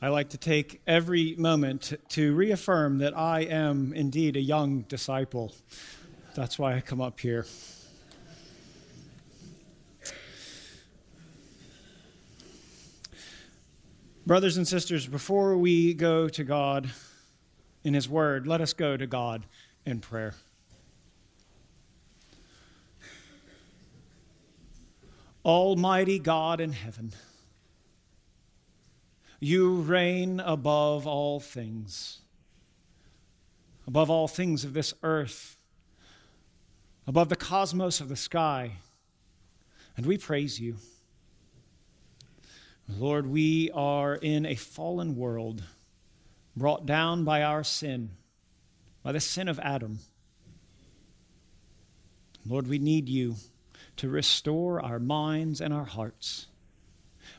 I like to take every moment to reaffirm that I am indeed a young disciple. That's why I come up here. Brothers and sisters, before we go to God in His Word, let us go to God in prayer. Almighty God in heaven, you reign above all things, above all things of this earth, above the cosmos of the sky, and we praise you. Lord, we are in a fallen world brought down by our sin, by the sin of Adam. Lord, we need you to restore our minds and our hearts.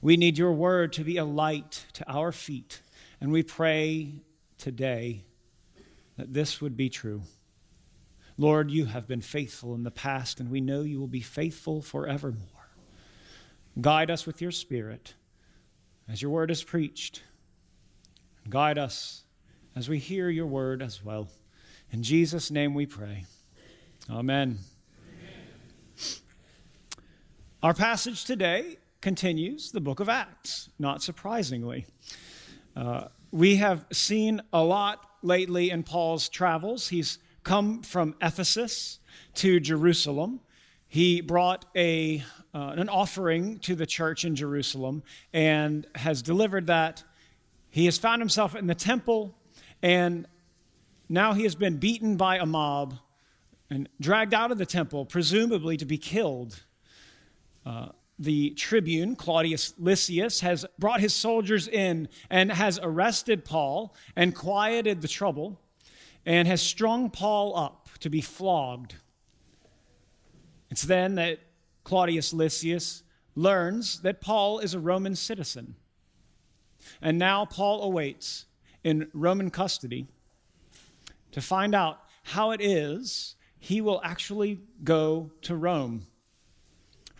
We need your word to be a light to our feet, and we pray today that this would be true. Lord, you have been faithful in the past, and we know you will be faithful forevermore. Guide us with your Spirit as your word is preached. Guide us as we hear your word as well. In Jesus' name we pray. Amen. Our passage today continues the book of Acts, not surprisingly. Uh, we have seen a lot lately in Paul's travels. He's come from Ephesus to Jerusalem. He brought a, uh, an offering to the church in Jerusalem and has delivered that. He has found himself in the temple, and now he has been beaten by a mob and dragged out of the temple, presumably to be killed. Uh, the tribune, Claudius Lysias, has brought his soldiers in and has arrested Paul and quieted the trouble and has strung Paul up to be flogged. It's then that Claudius Lysias learns that Paul is a Roman citizen. And now Paul awaits in Roman custody to find out how it is he will actually go to Rome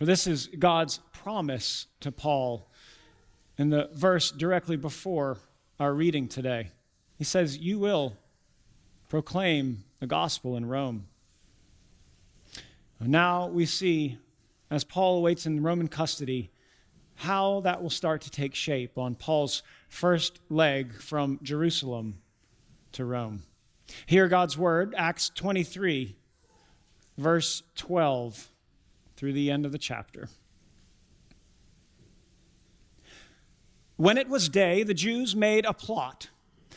for this is God's promise to Paul in the verse directly before our reading today. He says, You will proclaim the gospel in Rome. Now we see, as Paul awaits in Roman custody, how that will start to take shape on Paul's first leg from Jerusalem to Rome. Hear God's word, Acts 23, verse 12 through the end of the chapter. When it was day, the Jews made a plot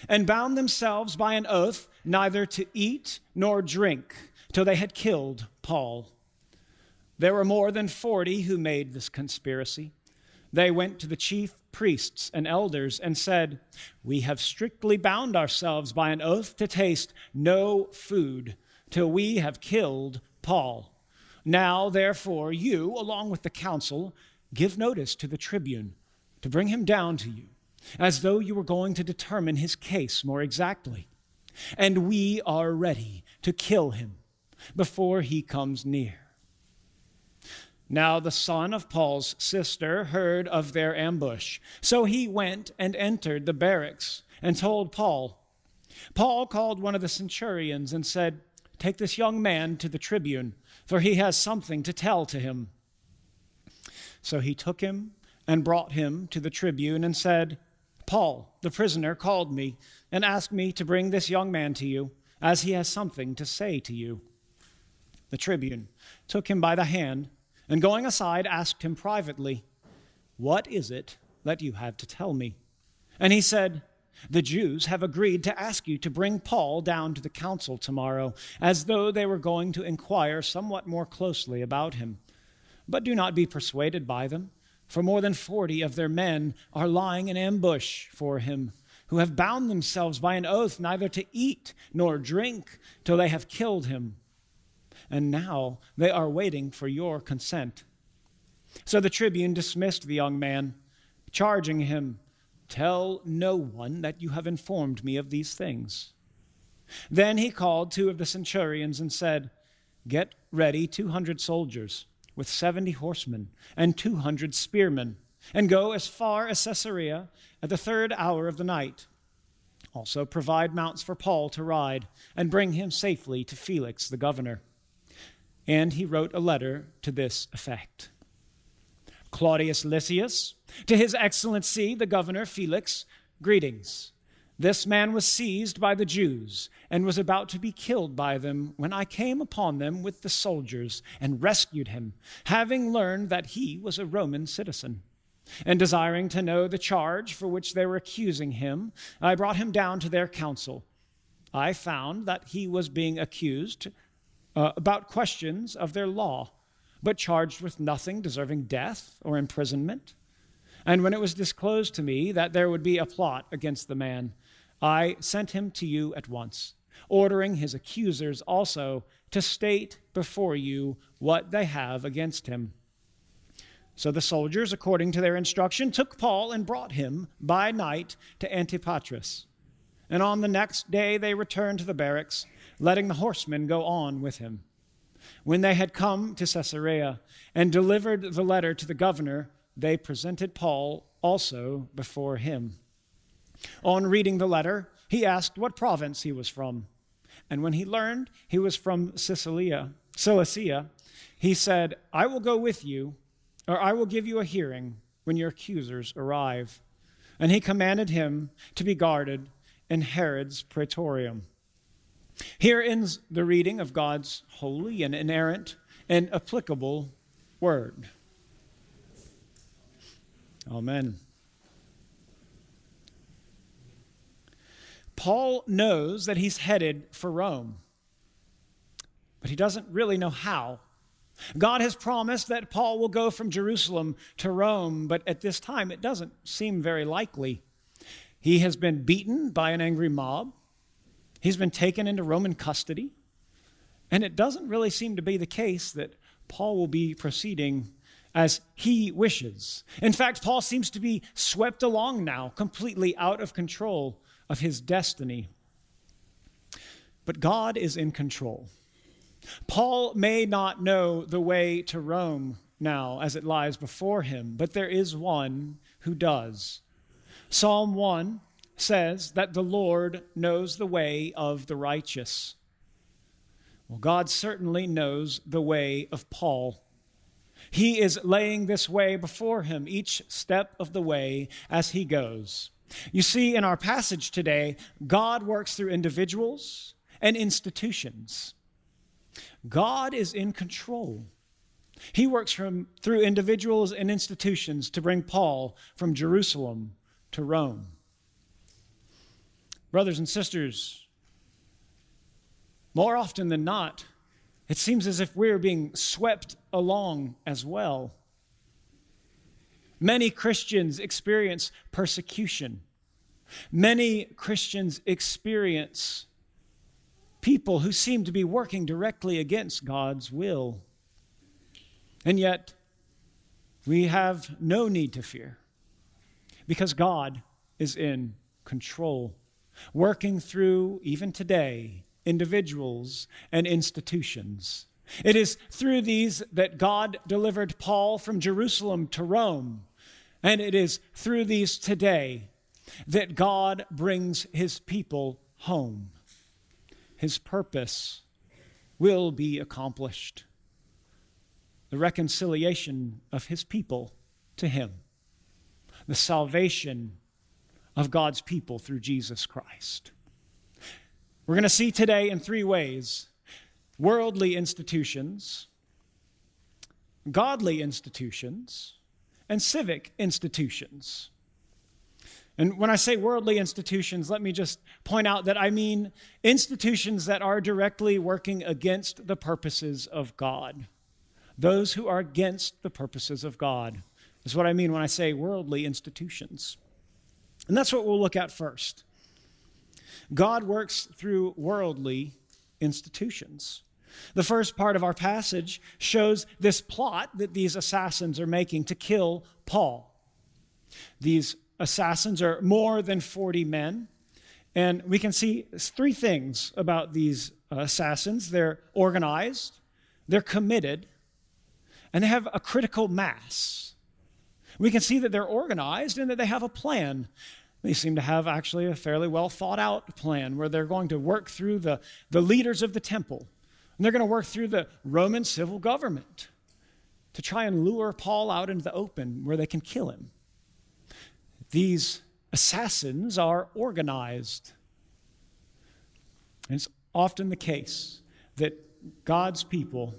and bound themselves by an oath neither to eat nor drink till they had killed Paul. There were more than forty who made this conspiracy. They went to the chief priests and elders and said, We have strictly bound ourselves by an oath to taste no food till we have killed Paul. Now, therefore, you, along with the council, give notice to the tribune to bring him down to you, as though you were going to determine his case more exactly. And we are ready to kill him before he comes near. Now the son of Paul's sister heard of their ambush, so he went and entered the barracks and told Paul. Paul called one of the centurions and said, Take this young man to the tribune for he has something to tell to him. So he took him and brought him to the tribune and said, Paul, the prisoner, called me and asked me to bring this young man to you, as he has something to say to you. The tribune took him by the hand and going aside asked him privately, What is it that you have to tell me? And he said, the Jews have agreed to ask you to bring Paul down to the council tomorrow, as though they were going to inquire somewhat more closely about him. But do not be persuaded by them, for more than forty of their men are lying in ambush for him, who have bound themselves by an oath neither to eat nor drink till they have killed him. And now they are waiting for your consent. So the tribune dismissed the young man, charging him Tell no one that you have informed me of these things. Then he called two of the centurions and said, Get ready 200 soldiers with 70 horsemen and 200 spearmen, and go as far as Caesarea at the third hour of the night. Also, provide mounts for Paul to ride and bring him safely to Felix the governor. And he wrote a letter to this effect Claudius Lysias, to his excellency the governor Felix, greetings. This man was seized by the Jews and was about to be killed by them when I came upon them with the soldiers and rescued him, having learned that he was a Roman citizen. And desiring to know the charge for which they were accusing him, I brought him down to their council. I found that he was being accused uh, about questions of their law, but charged with nothing deserving death or imprisonment. And when it was disclosed to me that there would be a plot against the man, I sent him to you at once, ordering his accusers also to state before you what they have against him. So the soldiers, according to their instruction, took Paul and brought him by night to Antipatris. And on the next day they returned to the barracks, letting the horsemen go on with him. When they had come to Caesarea and delivered the letter to the governor, they presented Paul also before him. On reading the letter, he asked what province he was from. And when he learned he was from Cilicia, Cilicia, he said, I will go with you, or I will give you a hearing when your accusers arrive. And he commanded him to be guarded in Herod's praetorium. Here ends the reading of God's holy and inerrant and applicable word. Amen. Paul knows that he's headed for Rome, but he doesn't really know how. God has promised that Paul will go from Jerusalem to Rome, but at this time it doesn't seem very likely. He has been beaten by an angry mob, he's been taken into Roman custody, and it doesn't really seem to be the case that Paul will be proceeding as he wishes. In fact, Paul seems to be swept along now, completely out of control of his destiny. But God is in control. Paul may not know the way to Rome now as it lies before him, but there is one who does. Psalm 1 says that the Lord knows the way of the righteous. Well, God certainly knows the way of Paul. He is laying this way before him, each step of the way as he goes. You see, in our passage today, God works through individuals and institutions. God is in control. He works from, through individuals and institutions to bring Paul from Jerusalem to Rome. Brothers and sisters, more often than not, it seems as if we're being swept along as well. Many Christians experience persecution. Many Christians experience people who seem to be working directly against God's will. And yet, we have no need to fear because God is in control, working through, even today, individuals and institutions. It is through these that God delivered Paul from Jerusalem to Rome. And it is through these today that God brings his people home. His purpose will be accomplished. The reconciliation of his people to him, the salvation of God's people through Jesus Christ. We're going to see today in three ways worldly institutions, godly institutions, and civic institutions. And when I say worldly institutions, let me just point out that I mean institutions that are directly working against the purposes of God. Those who are against the purposes of God is what I mean when I say worldly institutions. And that's what we'll look at first. God works through worldly institutions. The first part of our passage shows this plot that these assassins are making to kill Paul. These assassins are more than 40 men. And we can see three things about these assassins they're organized, they're committed, and they have a critical mass. We can see that they're organized and that they have a plan. They seem to have actually a fairly well thought out plan where they're going to work through the, the leaders of the temple and they're going to work through the Roman civil government to try and lure Paul out into the open where they can kill him. These assassins are organized. And it's often the case that God's people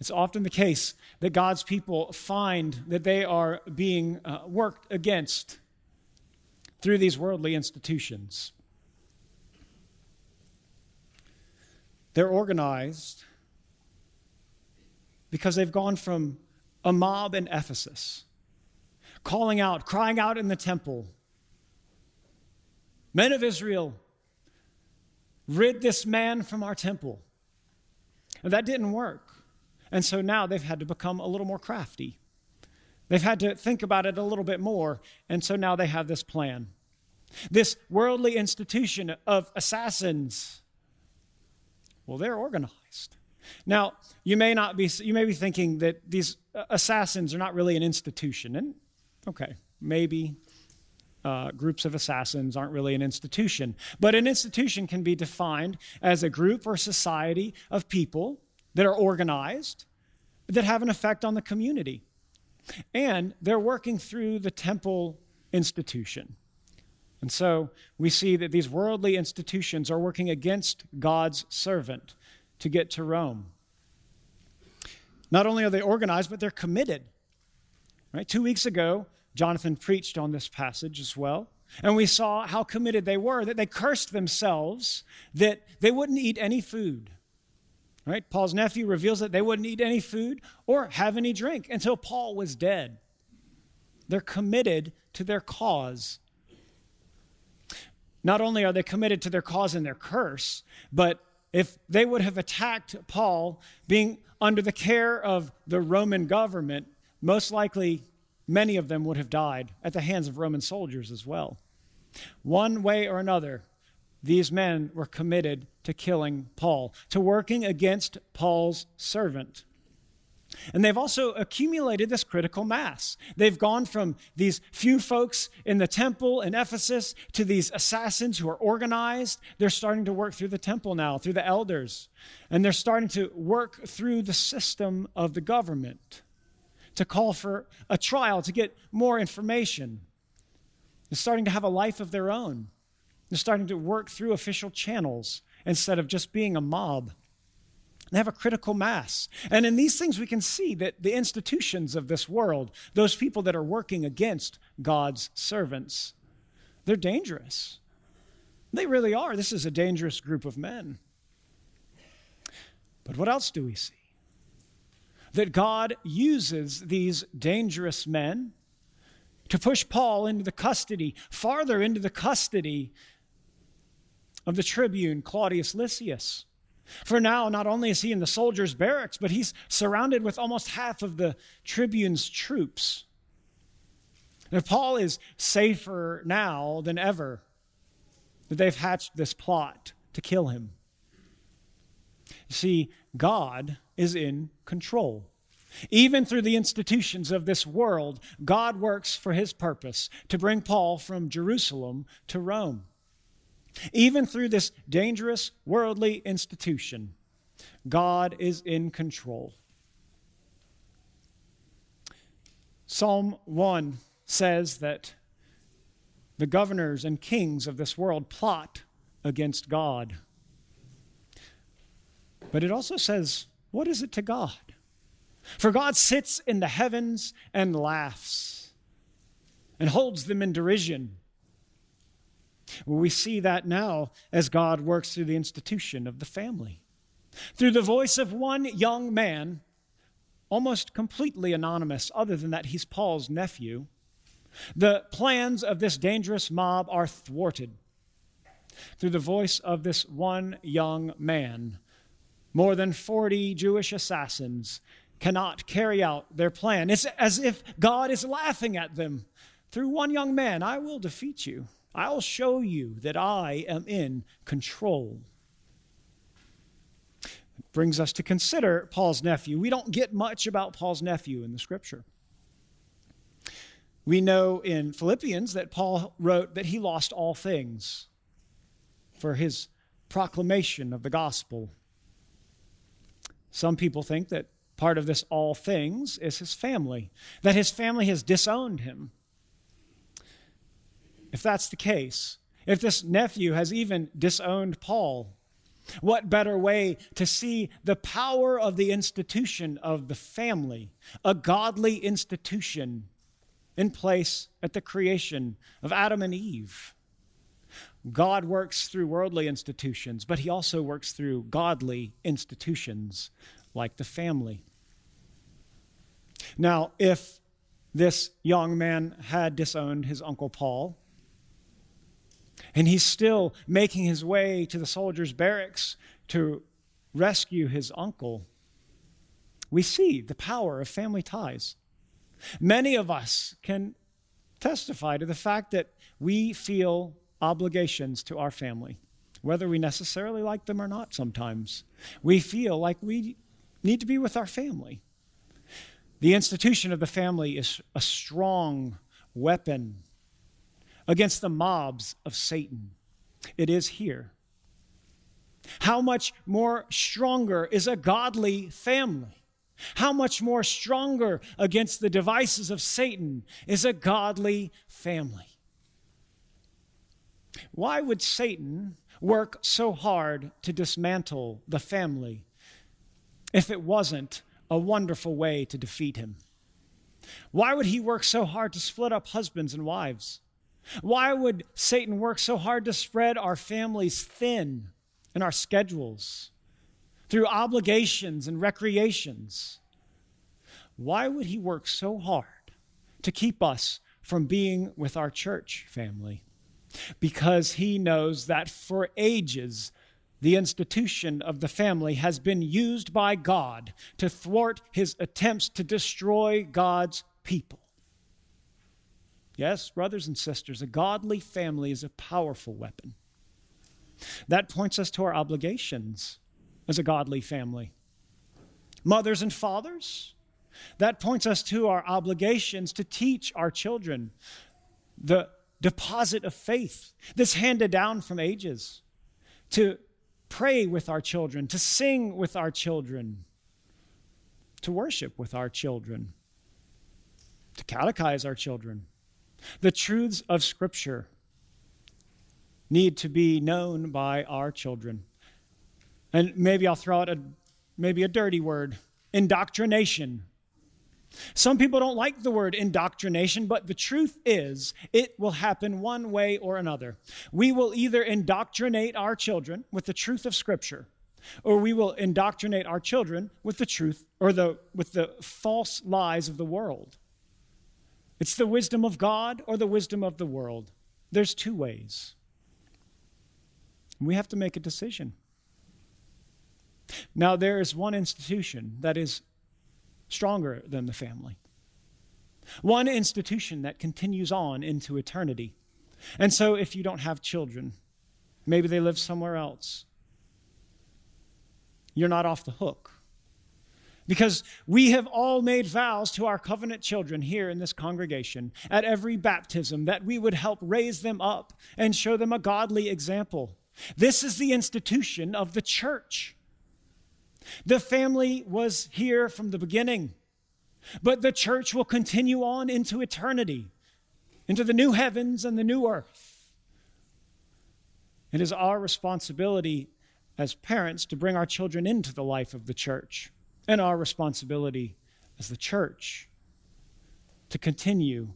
it's often the case that God's people find that they are being uh, worked against through these worldly institutions. They're organized because they've gone from a mob in Ephesus, calling out, crying out in the temple, Men of Israel, rid this man from our temple. And that didn't work. And so now they've had to become a little more crafty. They've had to think about it a little bit more. And so now they have this plan. This worldly institution of assassins. Well, they're organized. Now, you may not be you may be thinking that these assassins are not really an institution. And okay, maybe uh, groups of assassins aren't really an institution. But an institution can be defined as a group or society of people that are organized, that have an effect on the community. And they're working through the temple institution. And so we see that these worldly institutions are working against God's servant to get to Rome. Not only are they organized, but they're committed. Right? Two weeks ago, Jonathan preached on this passage as well. And we saw how committed they were, that they cursed themselves, that they wouldn't eat any food, Right? Paul's nephew reveals that they wouldn't eat any food or have any drink until Paul was dead. They're committed to their cause. Not only are they committed to their cause and their curse, but if they would have attacked Paul being under the care of the Roman government, most likely many of them would have died at the hands of Roman soldiers as well. One way or another, these men were committed to killing Paul, to working against Paul's servant. And they've also accumulated this critical mass. They've gone from these few folks in the temple in Ephesus to these assassins who are organized. They're starting to work through the temple now, through the elders. And they're starting to work through the system of the government to call for a trial, to get more information. They're starting to have a life of their own. Starting to work through official channels instead of just being a mob. They have a critical mass. And in these things, we can see that the institutions of this world, those people that are working against God's servants, they're dangerous. They really are. This is a dangerous group of men. But what else do we see? That God uses these dangerous men to push Paul into the custody, farther into the custody of the tribune Claudius Lysias. For now, not only is he in the soldiers' barracks, but he's surrounded with almost half of the tribune's troops. And Paul is safer now than ever that they've hatched this plot to kill him. See, God is in control. Even through the institutions of this world, God works for his purpose to bring Paul from Jerusalem to Rome. Even through this dangerous worldly institution, God is in control. Psalm 1 says that the governors and kings of this world plot against God. But it also says, what is it to God? For God sits in the heavens and laughs and holds them in derision. Well, we see that now as God works through the institution of the family. Through the voice of one young man, almost completely anonymous, other than that he's Paul's nephew, the plans of this dangerous mob are thwarted. Through the voice of this one young man, more than 40 Jewish assassins cannot carry out their plan. It's as if God is laughing at them. Through one young man, I will defeat you. I'll show you that I am in control. It brings us to consider Paul's nephew. We don't get much about Paul's nephew in the scripture. We know in Philippians that Paul wrote that he lost all things for his proclamation of the gospel. Some people think that part of this all things is his family, that his family has disowned him. If that's the case, if this nephew has even disowned Paul, what better way to see the power of the institution of the family, a godly institution in place at the creation of Adam and Eve? God works through worldly institutions, but he also works through godly institutions like the family. Now, if this young man had disowned his uncle Paul, and he's still making his way to the soldiers' barracks to rescue his uncle, we see the power of family ties. Many of us can testify to the fact that we feel obligations to our family, whether we necessarily like them or not sometimes. We feel like we need to be with our family. The institution of the family is a strong weapon against the mobs of Satan. It is here. How much more stronger is a godly family? How much more stronger against the devices of Satan is a godly family? Why would Satan work so hard to dismantle the family if it wasn't a wonderful way to defeat him? Why would he work so hard to split up husbands and wives? Why would Satan work so hard to spread our families thin in our schedules through obligations and recreations? Why would he work so hard to keep us from being with our church family? Because he knows that for ages, the institution of the family has been used by God to thwart his attempts to destroy God's people. Yes, brothers and sisters, a godly family is a powerful weapon. That points us to our obligations as a godly family. Mothers and fathers, that points us to our obligations to teach our children the deposit of faith that's handed down from ages, to pray with our children, to sing with our children, to worship with our children, to catechize our children the truths of Scripture need to be known by our children. And maybe I'll throw out a maybe a dirty word, indoctrination. Some people don't like the word indoctrination, but the truth is it will happen one way or another. We will either indoctrinate our children with the truth of scripture, or we will indoctrinate our children with the truth or the with the false lies of the world. It's the wisdom of God or the wisdom of the world. There's two ways. We have to make a decision. Now, there is one institution that is stronger than the family, one institution that continues on into eternity. And so, if you don't have children, maybe they live somewhere else, you're not off the hook. Because we have all made vows to our covenant children here in this congregation at every baptism that we would help raise them up and show them a godly example. This is the institution of the church. The family was here from the beginning, but the church will continue on into eternity, into the new heavens and the new earth. It is our responsibility as parents to bring our children into the life of the church and our responsibility as the church to continue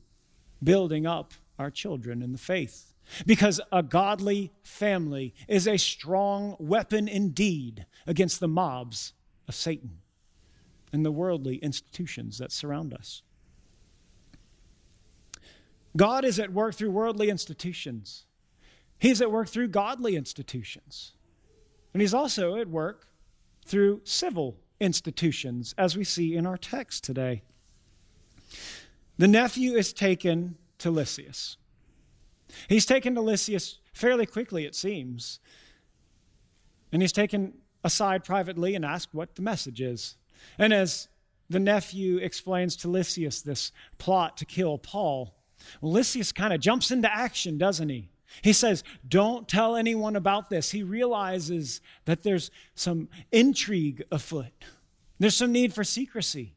building up our children in the faith. Because a godly family is a strong weapon indeed against the mobs of Satan and the worldly institutions that surround us. God is at work through worldly institutions. He's at work through godly institutions. And he's also at work through civil institutions, as we see in our text today. The nephew is taken to Lysias. He's taken to Lysias fairly quickly, it seems. And he's taken aside privately and asked what the message is. And as the nephew explains to Lysias this plot to kill Paul, Well, Lysias kind of jumps into action, doesn't he? He says, Don't tell anyone about this. He realizes that there's some intrigue afoot, there's some need for secrecy.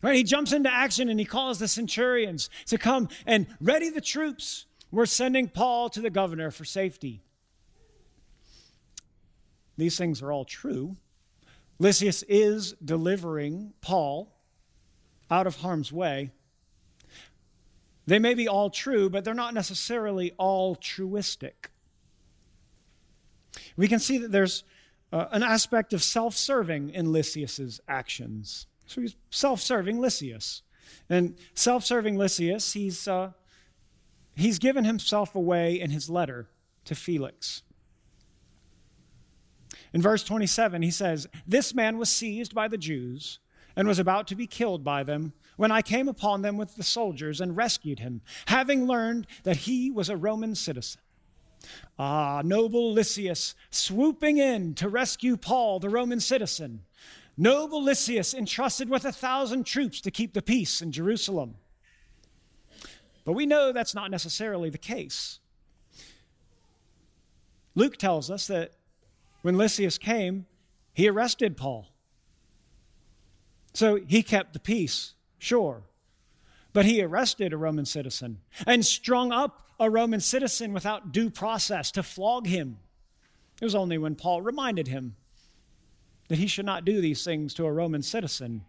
Right? He jumps into action and he calls the centurions to come and ready the troops. We're sending Paul to the governor for safety. These things are all true. Lysias is delivering Paul out of harm's way. They may be all true, but they're not necessarily all truistic. We can see that there's uh, an aspect of self serving in Lysias's actions. So he's self serving Lysias. And self serving Lysias, he's, uh, he's given himself away in his letter to Felix. In verse 27, he says, This man was seized by the Jews and was about to be killed by them when I came upon them with the soldiers and rescued him, having learned that he was a Roman citizen. Ah, noble Lysias, swooping in to rescue Paul, the Roman citizen. Noble Lysias, entrusted with a thousand troops to keep the peace in Jerusalem. But we know that's not necessarily the case. Luke tells us that when Lysias came, he arrested Paul. So he kept the peace, sure. But he arrested a Roman citizen and strung up a Roman citizen without due process to flog him. It was only when Paul reminded him that he should not do these things to a Roman citizen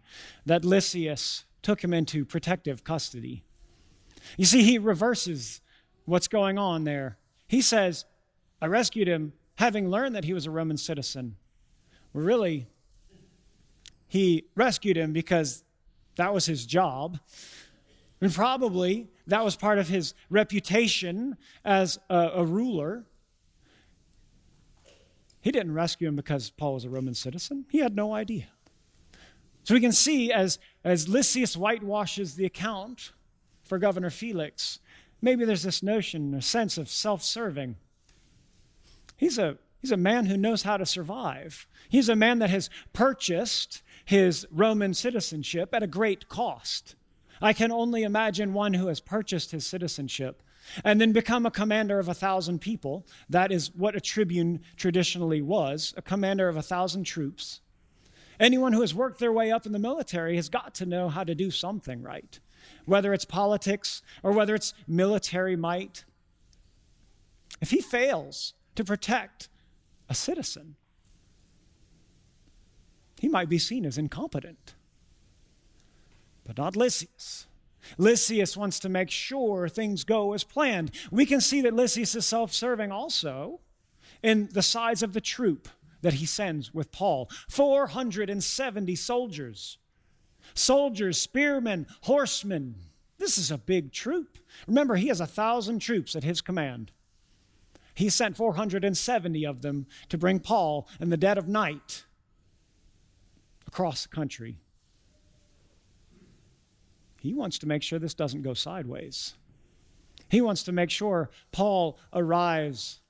that Lysias took him into protective custody. You see, he reverses what's going on there. He says, I rescued him having learned that he was a Roman citizen. Really, he rescued him because that was his job. And probably that was part of his reputation as a, a, ruler. He didn't rescue him because Paul was a Roman citizen. He had no idea. So we can see as, as Lysias whitewashes the account for Governor Felix, maybe there's this notion, a sense of self serving. He's a, he's a man who knows how to survive. He's a man that has purchased his Roman citizenship at a great cost. I can only imagine one who has purchased his citizenship and then become a commander of a thousand people. That is what a tribune traditionally was a commander of a thousand troops. Anyone who has worked their way up in the military has got to know how to do something right, whether it's politics or whether it's military might. If he fails, to protect a citizen. He might be seen as incompetent, but not Lysias. Lysias wants to make sure things go as planned. We can see that Lysias is self serving also in the size of the troop that he sends with Paul 470 soldiers. Soldiers, spearmen, horsemen. This is a big troop. Remember, he has a thousand troops at his command. He sent 470 of them to bring Paul in the dead of night across the country. He wants to make sure this doesn't go sideways. He wants to make sure Paul arrives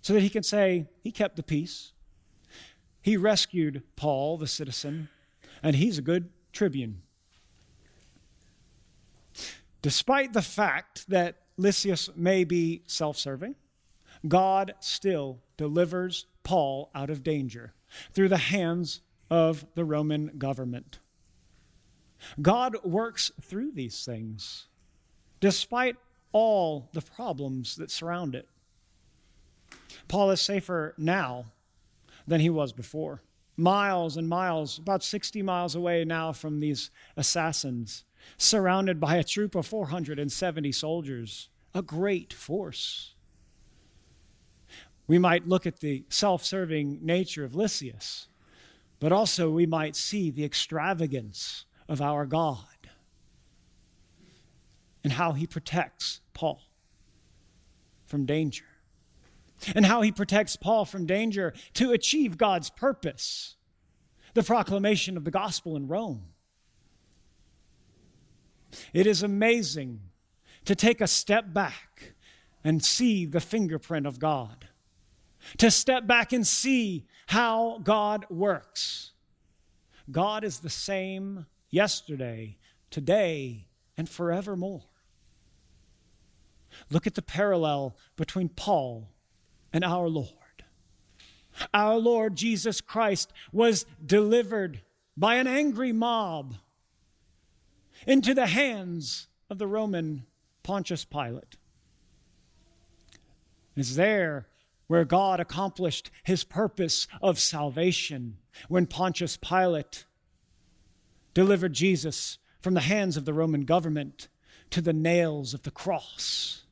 so that he can say, He kept the peace. He rescued Paul, the citizen, and he's a good tribune. Despite the fact that Lysias may be self serving, God still delivers Paul out of danger through the hands of the Roman government. God works through these things despite all the problems that surround it. Paul is safer now than he was before. Miles and miles, about 60 miles away now from these assassins, surrounded by a troop of 470 soldiers, a great force. We might look at the self serving nature of Lysias, but also we might see the extravagance of our God and how he protects Paul from danger, and how he protects Paul from danger to achieve God's purpose the proclamation of the gospel in Rome. It is amazing to take a step back and see the fingerprint of God to step back and see how God works. God is the same yesterday, today, and forevermore. Look at the parallel between Paul and our Lord. Our Lord Jesus Christ was delivered by an angry mob into the hands of the Roman Pontius Pilate. It's there where God accomplished his purpose of salvation when Pontius Pilate delivered Jesus from the hands of the Roman government to the nails of the cross.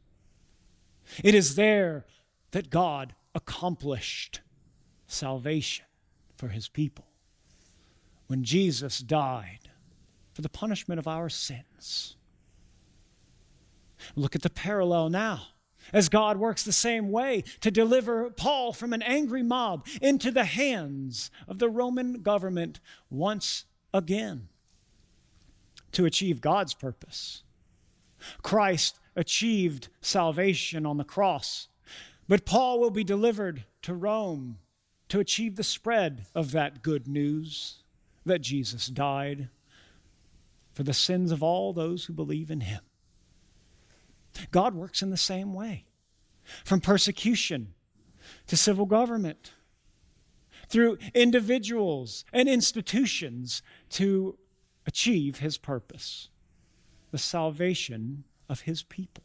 It is there that God accomplished salvation for his people when Jesus died for the punishment of our sins. Look at the parallel now as God works the same way to deliver Paul from an angry mob into the hands of the Roman government once again to achieve God's purpose. Christ achieved salvation on the cross, but Paul will be delivered to Rome to achieve the spread of that good news that Jesus died for the sins of all those who believe in him. God works in the same way from persecution to civil government, through individuals and institutions to achieve his purpose the salvation of his people.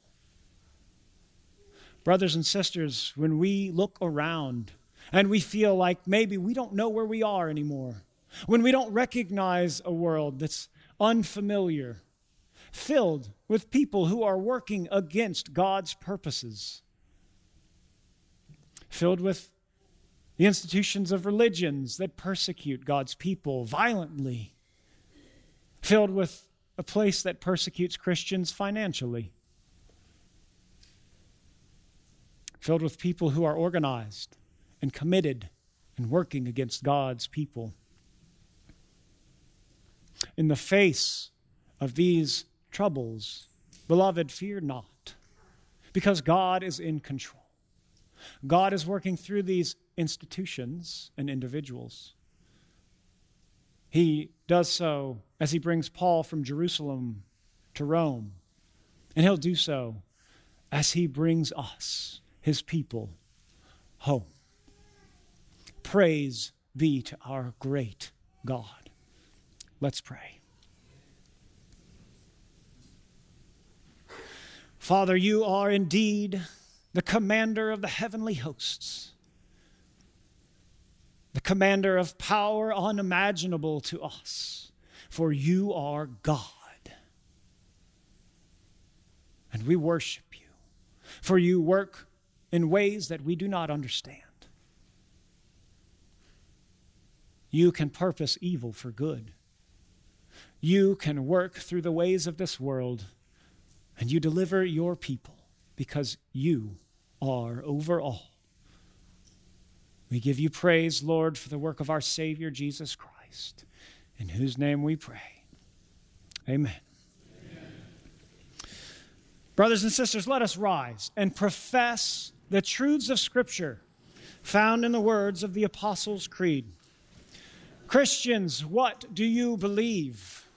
Brothers and sisters, when we look around and we feel like maybe we don't know where we are anymore, when we don't recognize a world that's unfamiliar, filled with people who are working against God's purposes, filled with the institutions of religions that persecute God's people violently, filled with a place that persecutes Christians financially, filled with people who are organized and committed and working against God's people. In the face of these troubles, beloved, fear not, because God is in control. God is working through these institutions and individuals. He does so as he brings Paul from Jerusalem to Rome, and he'll do so as he brings us, his people, home. Praise be to our great God. Let's pray. Father, you are indeed the commander of the heavenly hosts, the commander of power unimaginable to us, for you are God. And we worship you, for you work in ways that we do not understand. You can purpose evil for good. You can work through the ways of this world, and you deliver your people because you are over all. We give you praise, Lord, for the work of our Savior, Jesus Christ, in whose name we pray. Amen. Brothers and sisters, let us rise and profess the truths of Scripture found in the words of the Apostles' Creed. Christians, what do you believe?